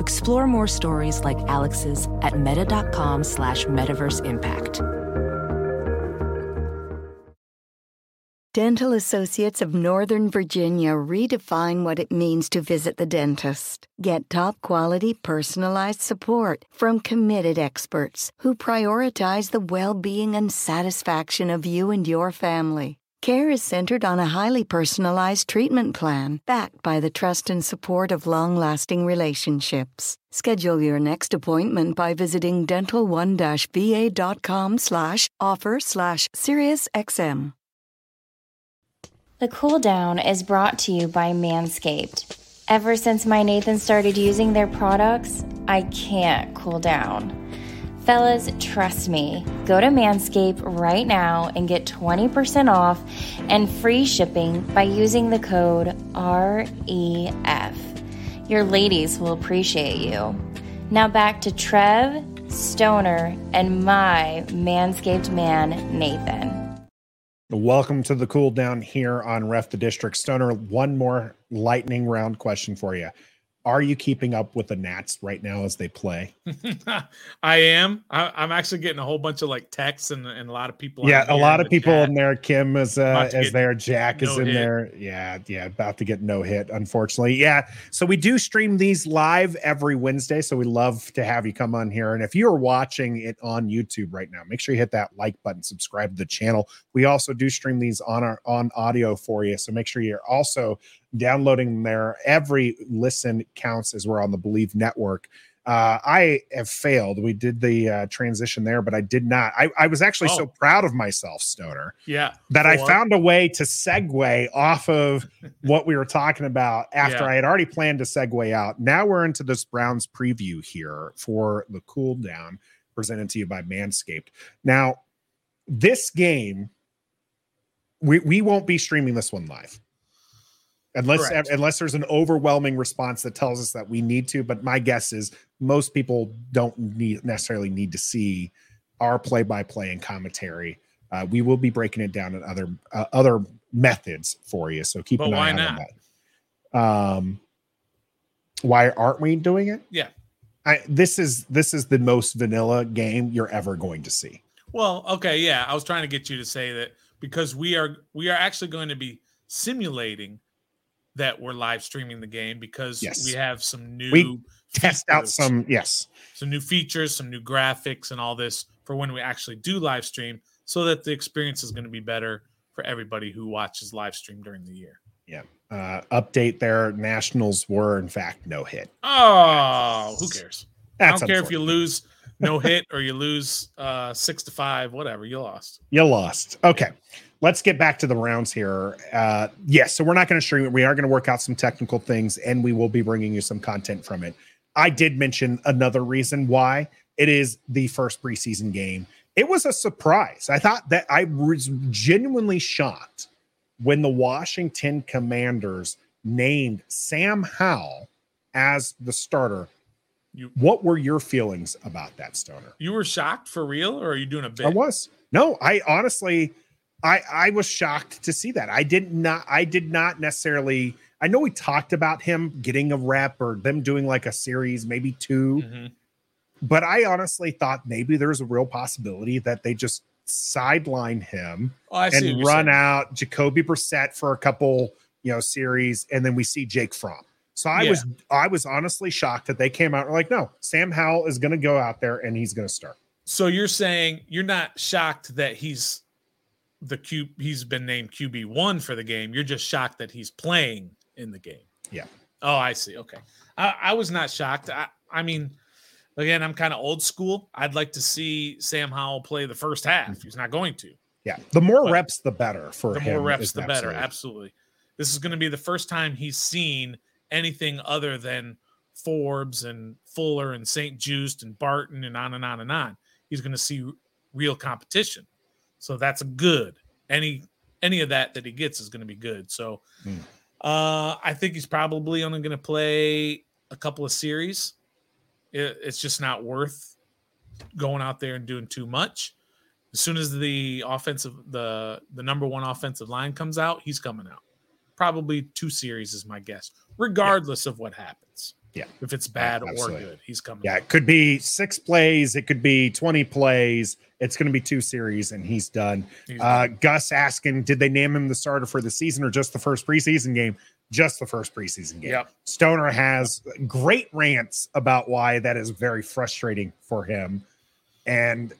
Explore more stories like Alex's at meta.com slash metaverse impact. Dental Associates of Northern Virginia redefine what it means to visit the dentist. Get top quality personalized support from committed experts who prioritize the well being and satisfaction of you and your family. Care is centered on a highly personalized treatment plan backed by the trust and support of long lasting relationships. Schedule your next appointment by visiting dental1-va.com slash offer slash SiriusXM. The cool down is brought to you by Manscaped. Ever since my Nathan started using their products, I can't cool down. Fellas, trust me. Go to Manscaped right now and get 20% off and free shipping by using the code REF. Your ladies will appreciate you. Now back to Trev, Stoner, and my Manscaped man, Nathan. Welcome to the cool down here on Ref the District. Stoner, one more lightning round question for you. Are you keeping up with the Nats right now as they play? I am. I, am actually getting a whole bunch of like texts and, and a lot of people. Yeah, a lot of people in there. Kim is uh, is there. Jack no is in hit. there. Yeah, yeah, about to get no hit, unfortunately. Yeah. So we do stream these live every Wednesday. So we love to have you come on here. And if you are watching it on YouTube right now, make sure you hit that like button, subscribe to the channel. We also do stream these on our on audio for you. So make sure you're also downloading them there. Every listen counts as we're on the Believe Network. Uh, I have failed. We did the uh, transition there, but I did not. I, I was actually oh. so proud of myself, Stoner. Yeah. That I found a way to segue off of what we were talking about after yeah. I had already planned to segue out. Now we're into this Browns preview here for the cool down presented to you by Manscaped. Now, this game, we, we won't be streaming this one live unless Correct. unless there's an overwhelming response that tells us that we need to but my guess is most people don't need necessarily need to see our play by play and commentary. Uh, we will be breaking it down in other uh, other methods for you so keep but an eye not? on that. Um why aren't we doing it? Yeah. I, this is this is the most vanilla game you're ever going to see. Well okay yeah i was trying to get you to say that because we are we are actually going to be simulating that we're live streaming the game because yes. we have some new we test out some yes. Some new features some new graphics and all this for when we actually do live stream so that the experience is going to be better for everybody who watches live stream during the year. Yeah. Uh update there. Nationals were in fact no hit. Oh who cares? That's i don't care if you lose no hit or you lose uh six to five whatever you lost. You lost. Okay let's get back to the rounds here. Uh, yes, so we're not going to stream it. We are going to work out some technical things, and we will be bringing you some content from it. I did mention another reason why it is the first preseason game. It was a surprise. I thought that I was genuinely shocked when the Washington Commanders named Sam Howell as the starter. You, what were your feelings about that, Stoner? You were shocked for real, or are you doing a bit? I was. No, I honestly I I was shocked to see that. I did not I did not necessarily I know we talked about him getting a rep or them doing like a series, maybe 2 mm-hmm. But I honestly thought maybe there's a real possibility that they just sideline him oh, and run out Jacoby Brissett for a couple, you know, series, and then we see Jake Fromm. So I yeah. was I was honestly shocked that they came out and like, no, Sam Howell is going to go out there and he's going to start. So you're saying you're not shocked that he's the Q he's been named QB one for the game. You're just shocked that he's playing in the game. Yeah. Oh, I see. Okay. I, I was not shocked. I, I mean, again, I'm kind of old school. I'd like to see Sam Howell play the first half. Mm-hmm. He's not going to. Yeah. The more but reps, the better for the him. more reps, the better. Absolutely. This is going to be the first time he's seen anything other than Forbes and Fuller and St-Juste and Barton and on and on and on. He's going to see real competition. So that's good. Any any of that that he gets is going to be good. So mm. uh, I think he's probably only going to play a couple of series. It, it's just not worth going out there and doing too much. As soon as the offensive the the number one offensive line comes out, he's coming out. Probably two series is my guess, regardless yeah. of what happens. Yeah. If it's bad or good, he's coming. Yeah, it could be six plays, it could be 20 plays. It's going to be two series, and he's done. He's uh, done. Gus asking, did they name him the starter for the season or just the first preseason game? Just the first preseason game. Yep. Stoner has great rants about why that is very frustrating for him. And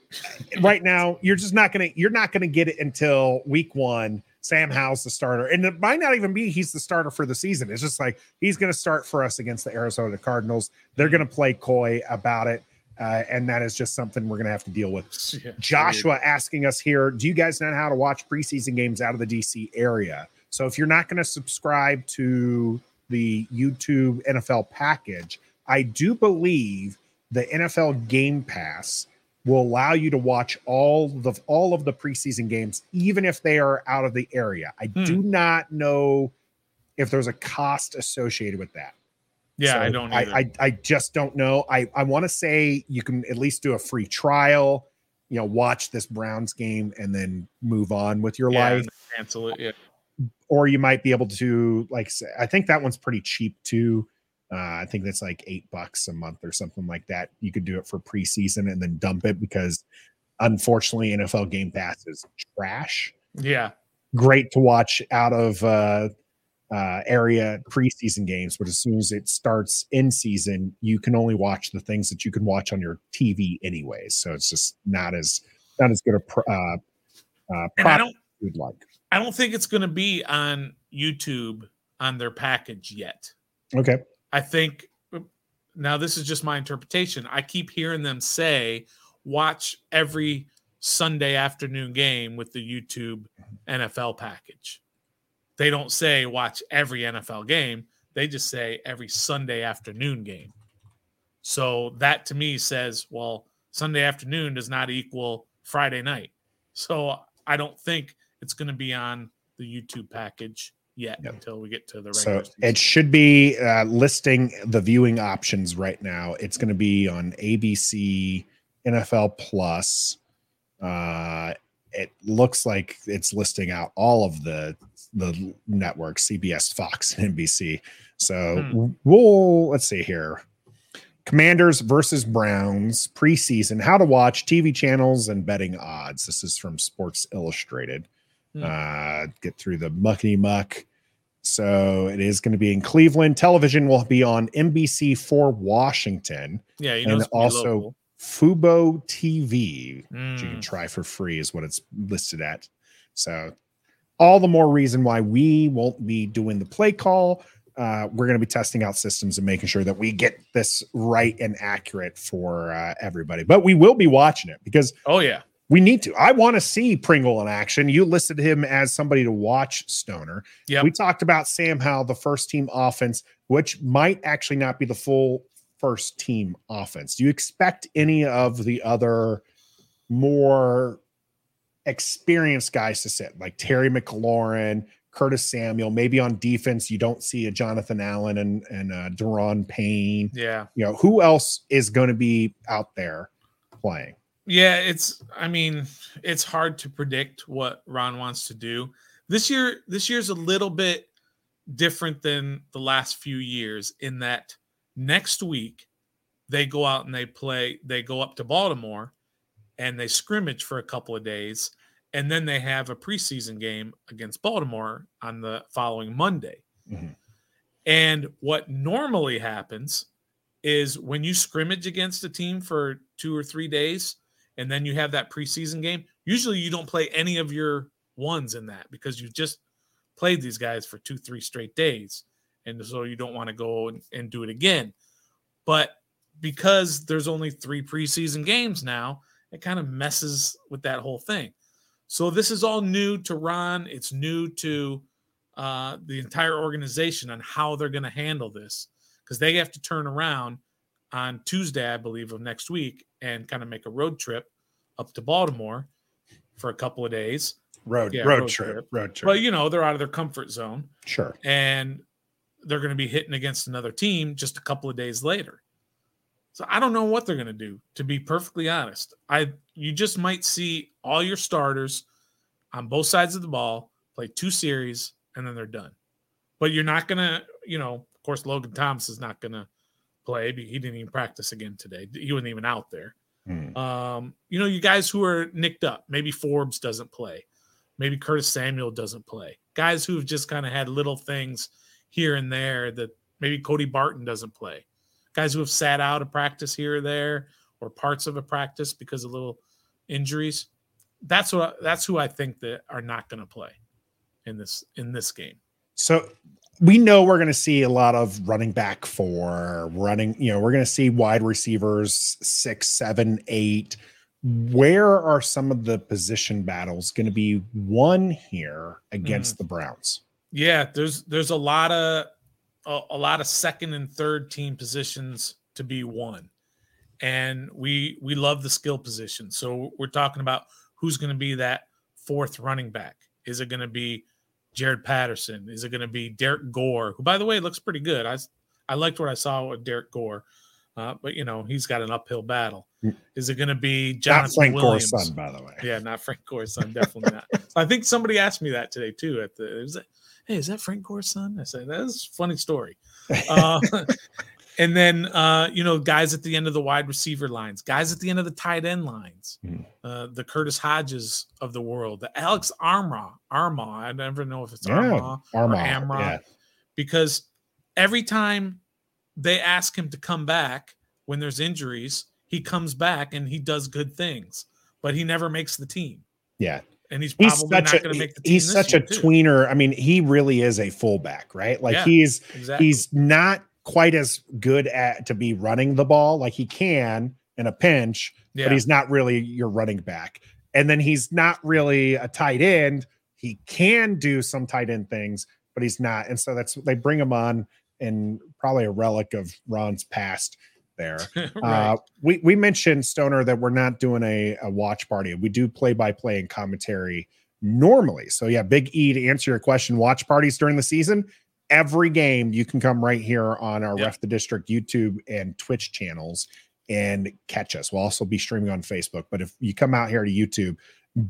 right now, you're just not gonna you're not gonna get it until week one Sam Howell's the starter. And it might not even be he's the starter for the season. It's just like he's going to start for us against the Arizona Cardinals. They're going to play coy about it. Uh, and that is just something we're going to have to deal with. Yeah, Joshua weird. asking us here Do you guys know how to watch preseason games out of the DC area? So if you're not going to subscribe to the YouTube NFL package, I do believe the NFL Game Pass will allow you to watch all the all of the preseason games, even if they are out of the area. I hmm. do not know if there's a cost associated with that. Yeah, so I don't. I, I, I just don't know. I I want to say you can at least do a free trial. You know, watch this Browns game and then move on with your yeah, life. Cancel it. Yeah. Or you might be able to like. I think that one's pretty cheap too. Uh, I think that's like eight bucks a month or something like that. You could do it for preseason and then dump it because unfortunately NFL Game Pass is trash. Yeah. Great to watch out of uh, uh, area preseason games, but as soon as it starts in season, you can only watch the things that you can watch on your TV anyways. So it's just not as not as good a pro, uh, uh, product you'd like. I don't think it's going to be on YouTube on their package yet. Okay. I think um, now this is just my interpretation. I keep hearing them say, watch every Sunday afternoon game with the YouTube NFL package. They don't say watch every NFL game, they just say every Sunday afternoon game. So that to me says, well, Sunday afternoon does not equal Friday night. So I don't think it's going to be on the YouTube package yet yep. until we get to the so season. it should be uh, listing the viewing options right now it's going to be on abc nfl plus uh, it looks like it's listing out all of the the networks cbs fox and nbc so hmm. we'll let's see here commanders versus browns preseason how to watch tv channels and betting odds this is from sports illustrated hmm. uh, get through the muckety muck so it is going to be in Cleveland. Television will be on NBC for Washington. Yeah, you know and also Fubo TV, mm. which you can mm. try for free, is what it's listed at. So all the more reason why we won't be doing the play call. Uh, we're going to be testing out systems and making sure that we get this right and accurate for uh, everybody. But we will be watching it because oh yeah, we need to. I want to see Pringle in action. You listed him as somebody to watch Stoner. Yeah. We talked about Sam Howell, the first team offense, which might actually not be the full first team offense. Do you expect any of the other more experienced guys to sit, like Terry McLaurin, Curtis Samuel? Maybe on defense, you don't see a Jonathan Allen and and uh, Da'Ron Payne. Yeah. You know who else is going to be out there playing? Yeah, it's I mean, it's hard to predict what Ron wants to do. This year this year's a little bit different than the last few years in that next week they go out and they play they go up to Baltimore and they scrimmage for a couple of days and then they have a preseason game against Baltimore on the following Monday. Mm-hmm. And what normally happens is when you scrimmage against a team for 2 or 3 days, and then you have that preseason game. Usually, you don't play any of your ones in that because you just played these guys for two, three straight days, and so you don't want to go and, and do it again. But because there's only three preseason games now, it kind of messes with that whole thing. So this is all new to Ron. It's new to uh, the entire organization on how they're going to handle this because they have to turn around on Tuesday, I believe, of next week and kind of make a road trip up to Baltimore for a couple of days. Road yeah, road, road trip, trip, road trip. But you know they're out of their comfort zone. Sure. And they're going to be hitting against another team just a couple of days later. So I don't know what they're going to do. To be perfectly honest, I you just might see all your starters on both sides of the ball play two series and then they're done. But you're not going to, you know, of course, Logan Thomas is not going to play. He didn't even practice again today. He wasn't even out there. Hmm. Um, you know, you guys who are nicked up. Maybe Forbes doesn't play. Maybe Curtis Samuel doesn't play. Guys who've just kind of had little things here and there that maybe Cody Barton doesn't play guys who have sat out a practice here or there or parts of a practice because of little injuries. That's what that's who I think that are not going to play in this in this game. So we know we're going to see a lot of running back for running. You know, we're going to see wide receivers six, seven, eight. Where are some of the position battles going to be won here against mm. the Browns? Yeah, there's there's a lot of a, a lot of second and third team positions to be won and we we love the skill position. So we're talking about who's going to be that fourth running back. Is it going to be Jaret Patterson? Is it going to be Derrick Gore, who by the way looks pretty good. I I liked what I saw with Derrick Gore, uh, but you know he's got an uphill battle. Mm. Is it going to be Jonathan not Frank Williams? Gore's son, by the way? Yeah, not Frank Gore's son, definitely not. So I think somebody asked me that today too. At the hey, is that Frank Gore's son? I said, that's a funny story. Uh, and then, uh, you know, guys at the end of the wide receiver lines, guys at the end of the tight end lines, mm. uh, the Curtis Hodges of the world, the Alex Armah, Armah. I never know if it's yeah, Armah or Amra, yeah. because every time they ask him to come back when there's injuries, he comes back and he does good things, but he never makes the team. Yeah and he's probably he's not going to make the team. He's such a too. tweener. I mean, he really is a fullback, right? Like yeah, he's exactly. he's not quite as good at to be running the ball like he can in a pinch, yeah. but he's not really your running back. And then he's not really a tight end. He can do some tight end things, but he's not. And so that's they bring him on and probably a relic of Ron's past there. right. uh, we we mentioned Stoner that we're not doing a, a watch party. We do play by play and commentary normally. So yeah, Big E to answer your question, watch parties during the season. Every game you can come right here on our yep. Ref the District YouTube and Twitch channels and catch us. We'll also be streaming on Facebook. But if you come out here to YouTube,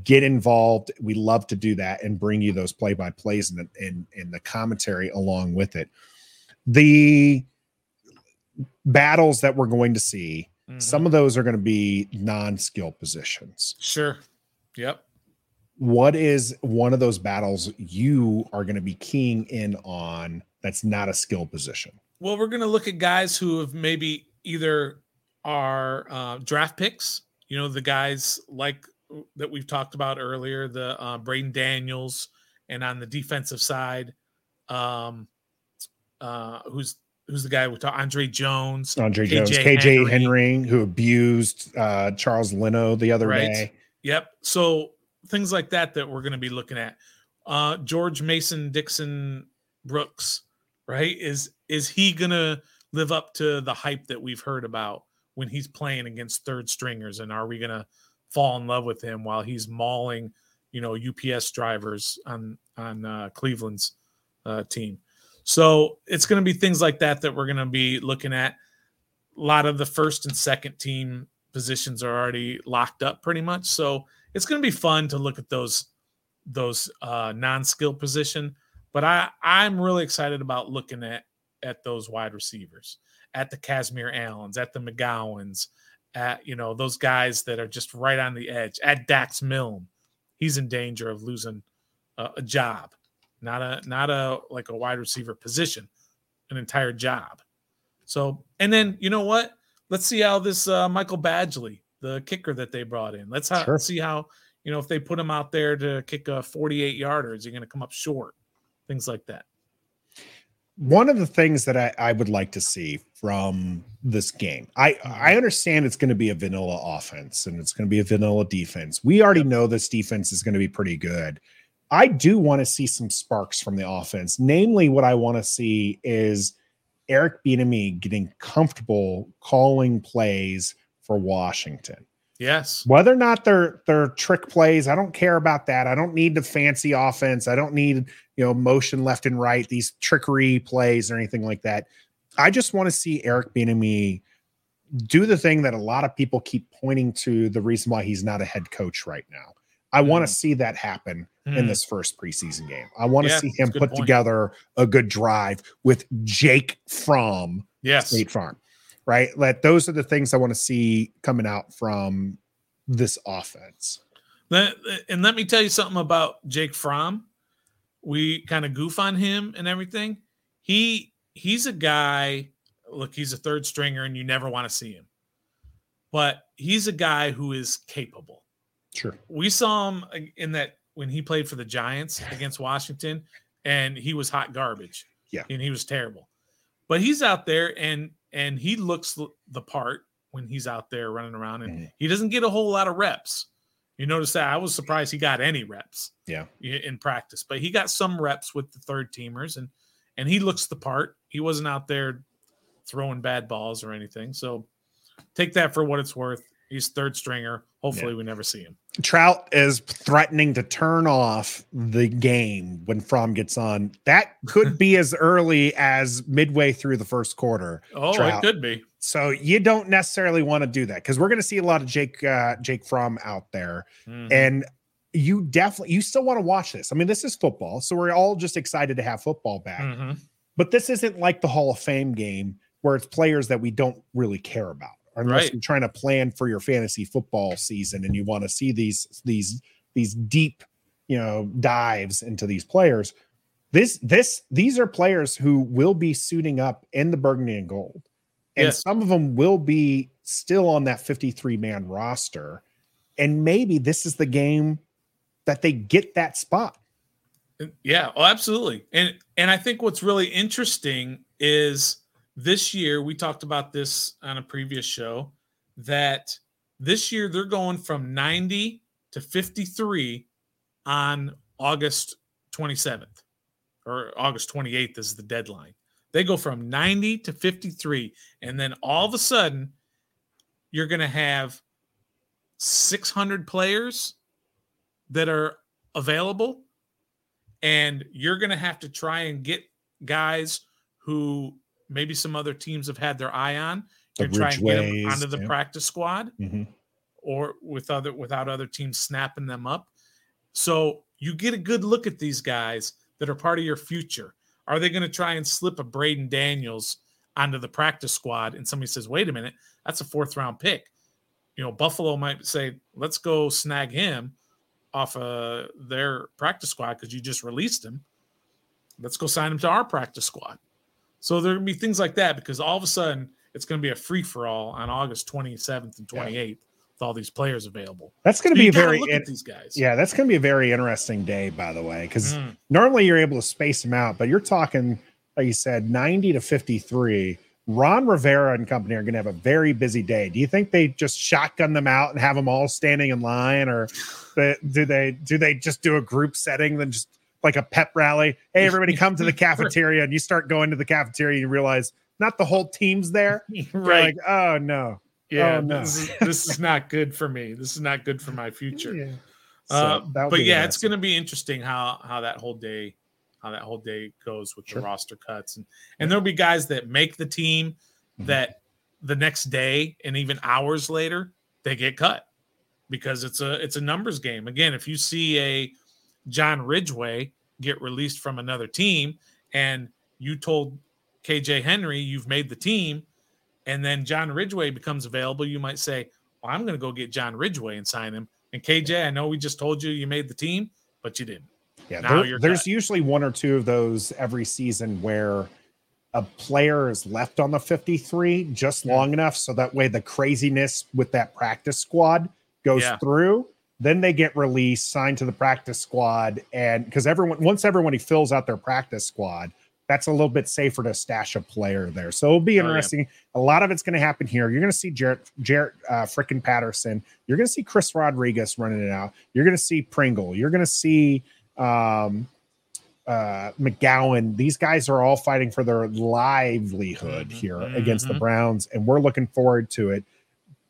get involved. We love to do that and bring you those play by plays and, and, and the commentary along with it. The battles that we're going to see, mm-hmm. some of those are going to be non-skill positions. Sure. Yep. What is one of those battles you are going to be keying in on that's not a skill position? Well, we're going to look at guys who have maybe either are uh, draft picks, you know, the guys like that we've talked about earlier, the uh, Braeden Daniels, and on the defensive side, um, uh, who's who's the guy we talk Andre Jones, Andre KJ Jones, KJ Henry. Henry, who abused uh, Charles Leno the other right. day. Yep. So things like that that we're going to be looking at. Uh, George Mason Dixon Brooks, right? Is is he going to live up to the hype that we've heard about when he's playing against third stringers? And are we going to fall in love with him while he's mauling, you know, UPS drivers on on uh, Cleveland's uh, team? So it's going to be things like that that we're going to be looking at. A lot of the first and second team positions are already locked up pretty much. So it's going to be fun to look at those those uh, non-skill position. But I I'm really excited about looking at at those wide receivers, at the Kazmeir Allens, at the McGowans, at you know those guys that are just right on the edge. At Dax Milne, he's in danger of losing a, a job not a not a like a wide receiver position, an entire job. So, and then you know what? Let's see how this uh, Michael Badgley the kicker that they brought in. Let's sure. see how you know if they put him out there to kick a 48 yarder, is he going to come up short? Things like that. One of the things that I, I would like to see from this game, I mm-hmm. I understand it's going to be a vanilla offense and it's going to be a vanilla defense. We already know this defense is going to be pretty good. I do want to see some sparks from the offense. Namely, what I want to see is Eric Bieniemy getting comfortable calling plays for Washington. Yes. Whether or not they're they're trick plays, I don't care about that. I don't need the fancy offense. I don't need, you know, motion left and right, these trickery plays or anything like that. I just want to see Eric Bieniemy do the thing that a lot of people keep pointing to the reason why he's not a head coach right now. I mm. want to see that happen mm. in this first preseason game. I want to see him put point. together a good drive with Jake from yes. State Farm, right? Let those are the things I want to see coming out from this offense. And let me tell you something about Jake Fromm. We kind of goof on him and everything. He he's a guy. Look, he's a third stringer, and you never want to see him. But he's a guy who is capable. Sure. We saw him in that when he played for the Giants against Washington, and he was hot garbage. Yeah, and he was terrible. But he's out there, and and he looks the part when he's out there running around, and mm-hmm. he doesn't get a whole lot of reps. You notice that I was surprised he got any reps. Yeah, in practice, but he got some reps with the third teamers, and and he looks the part. He wasn't out there throwing bad balls or anything. So take that for what it's worth. He's third stringer. Hopefully, yeah. we never see him. Trout is threatening to turn off the game when Fromm gets on. That could be as early as midway through the first quarter. Oh, Trout. it could be. So you don't necessarily want to do that because we're going to see a lot of Jake uh, Jake Fromm out there, mm-hmm. and you definitely you still want to watch this. I mean, this is football, so we're all just excited to have football back. Mm-hmm. But this isn't like the Hall of Fame game where it's players that we don't really care about unless right. you're trying to plan for your fantasy football season and you want to see these these these deep you know dives into these players this this these are players who will be suiting up in the burgundy and gold and yes. some of them will be still on that 53 man roster and maybe this is the game that they get that spot uh, yeah oh absolutely and and i think what's really interesting is this year we talked about this on a previous show that this year they're going from 90 to 53 on August 27th or August 28th is the deadline. They go from 90 to 53 and then all of a sudden you're going to have 600 players that are available and you're going to have to try and get guys who maybe some other teams have had their eye on. You're trying to get them onto the yeah. practice squad, mm-hmm. or with other without other teams snapping them up. So you get a good look at these guys that are part of your future. Are they going to try and slip a Braeden Daniels onto the practice squad? And somebody says, "Wait a minute, that's a fourth round pick." You know, Buffalo might say, "Let's go snag him off of their practice squad because you just released him. Let's go sign him to our practice squad." So there are going to be things like that because all of a sudden it's going to be a free for all on August 27th and 28th yeah. with all these players available. That's going to so be a very look in, at these guys. Yeah, that's going to be a very interesting day, by the way, because mm. normally you're able to space them out, but you're talking, like you said, 90 to 53. Ron Rivera and company are going to have a very busy day. Do you think they just shotgun them out and have them all standing in line, or do they do they just do a group setting then just like a pep rally. Hey, everybody, come to the cafeteria, and you start going to the cafeteria, and you realize not the whole team's there. right? Like, oh no, yeah, oh, no. This, is, this is not good for me. This is not good for my future. Yeah. Uh, but yeah, it's going to be interesting how how that whole day how that whole day goes with sure. the roster cuts and and there'll be guys that make the team mm-hmm. that the next day and even hours later they get cut because it's a it's a numbers game. Again, if you see a John Ridgeway get released from another team and you told KJ Henry you've made the team and then John Ridgeway becomes available, you might say, well, I'm going to go get John Ridgeway and sign him. And KJ, I know we just told you you made the team, but you didn't. Yeah, there, there's cut. usually one or two of those every season where a player is left on the 53 just long enough so that way the craziness with that practice squad goes Yeah. through. Then they get released, signed to the practice squad, and because everyone once everybody fills out their practice squad, that's a little bit safer to stash a player there. So it'll be Oh, yeah. interesting. A lot of it's going to happen here. You're going to see Jaret, Jaret uh, frickin' Patterson. You're going to see Chris Rodriguez running it out. You're going to see Pringle. You're going to see um, uh, McGowan. These guys are all fighting for their livelihood Mhm, here against the. Browns, and we're looking forward to it.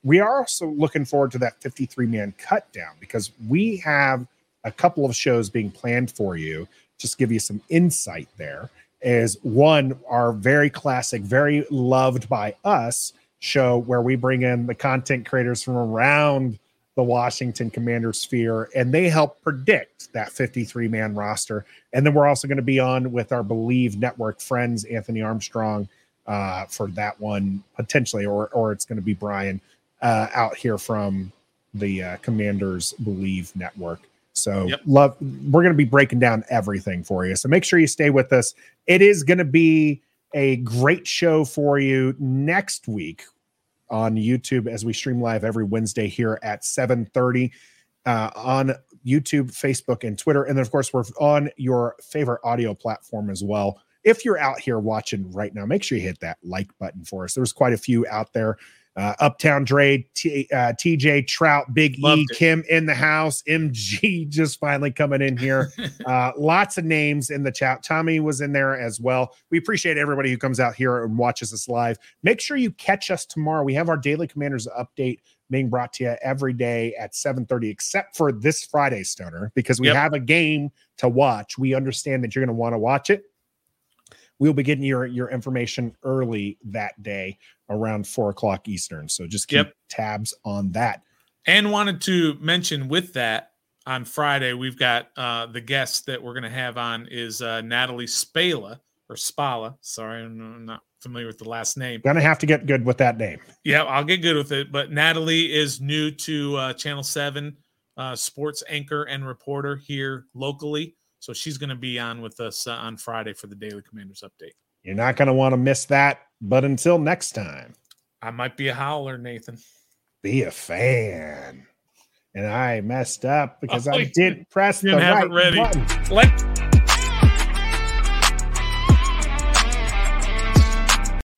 We are also looking forward to that 53 man cut down because we have a couple of shows being planned for you. Just give you some insight there. Is one our very classic, very loved by us show where we bring in the content creators from around the Washington Commander sphere and they help predict that 53 man roster. And then we're also going to be on with our Believe Network friends, Anthony Armstrong, uh, for that one potentially, or or it's going to be Brian uh, out here from the uh, Commanders Believe Network. So Yep. love, we're going to be breaking down everything for you. So make sure you stay with us. It is going to be a great show for you next week on YouTube as we stream live every Wednesday here at 7:30 uh, on YouTube, Facebook, and Twitter. And then, of course, we're on your favorite audio platform as well. If you're out here watching right now, make sure you hit that like button for us. There's quite a few out there. Uh, Uptown Dre, T, uh, TJ Trout, Big Loved E, it. Kim in the house, MG just finally coming in here. Uh, lots of names in the chat. Tommy was in there as well. We appreciate everybody who comes out here and watches us live. Make sure you catch us tomorrow. We have our daily commanders update being brought to you every day at 7:30, except for this Friday, Stoner, because we Yep. have a game to watch. We understand that you're going to want to watch it. We'll be getting your your information early that day around four o'clock Eastern. So just keep Yep. tabs on that. And wanted to mention with that on Friday, we've got uh, the guest that we're going to have on is uh, Natalie Spala or Spala. Sorry, I'm not familiar with the last name. Gonna have to get good with that name. Yeah, I'll get good with it. But Natalie is new to uh, Channel 7, uh, sports anchor and reporter here locally. So she's going to be on with us uh, on Friday for the Daily Commanders update. You're not going to want to miss that. But until next time, I might be a howler, Nathan. be a fan. And I messed up because Oh, I didn't press the didn't have right it ready. button. Like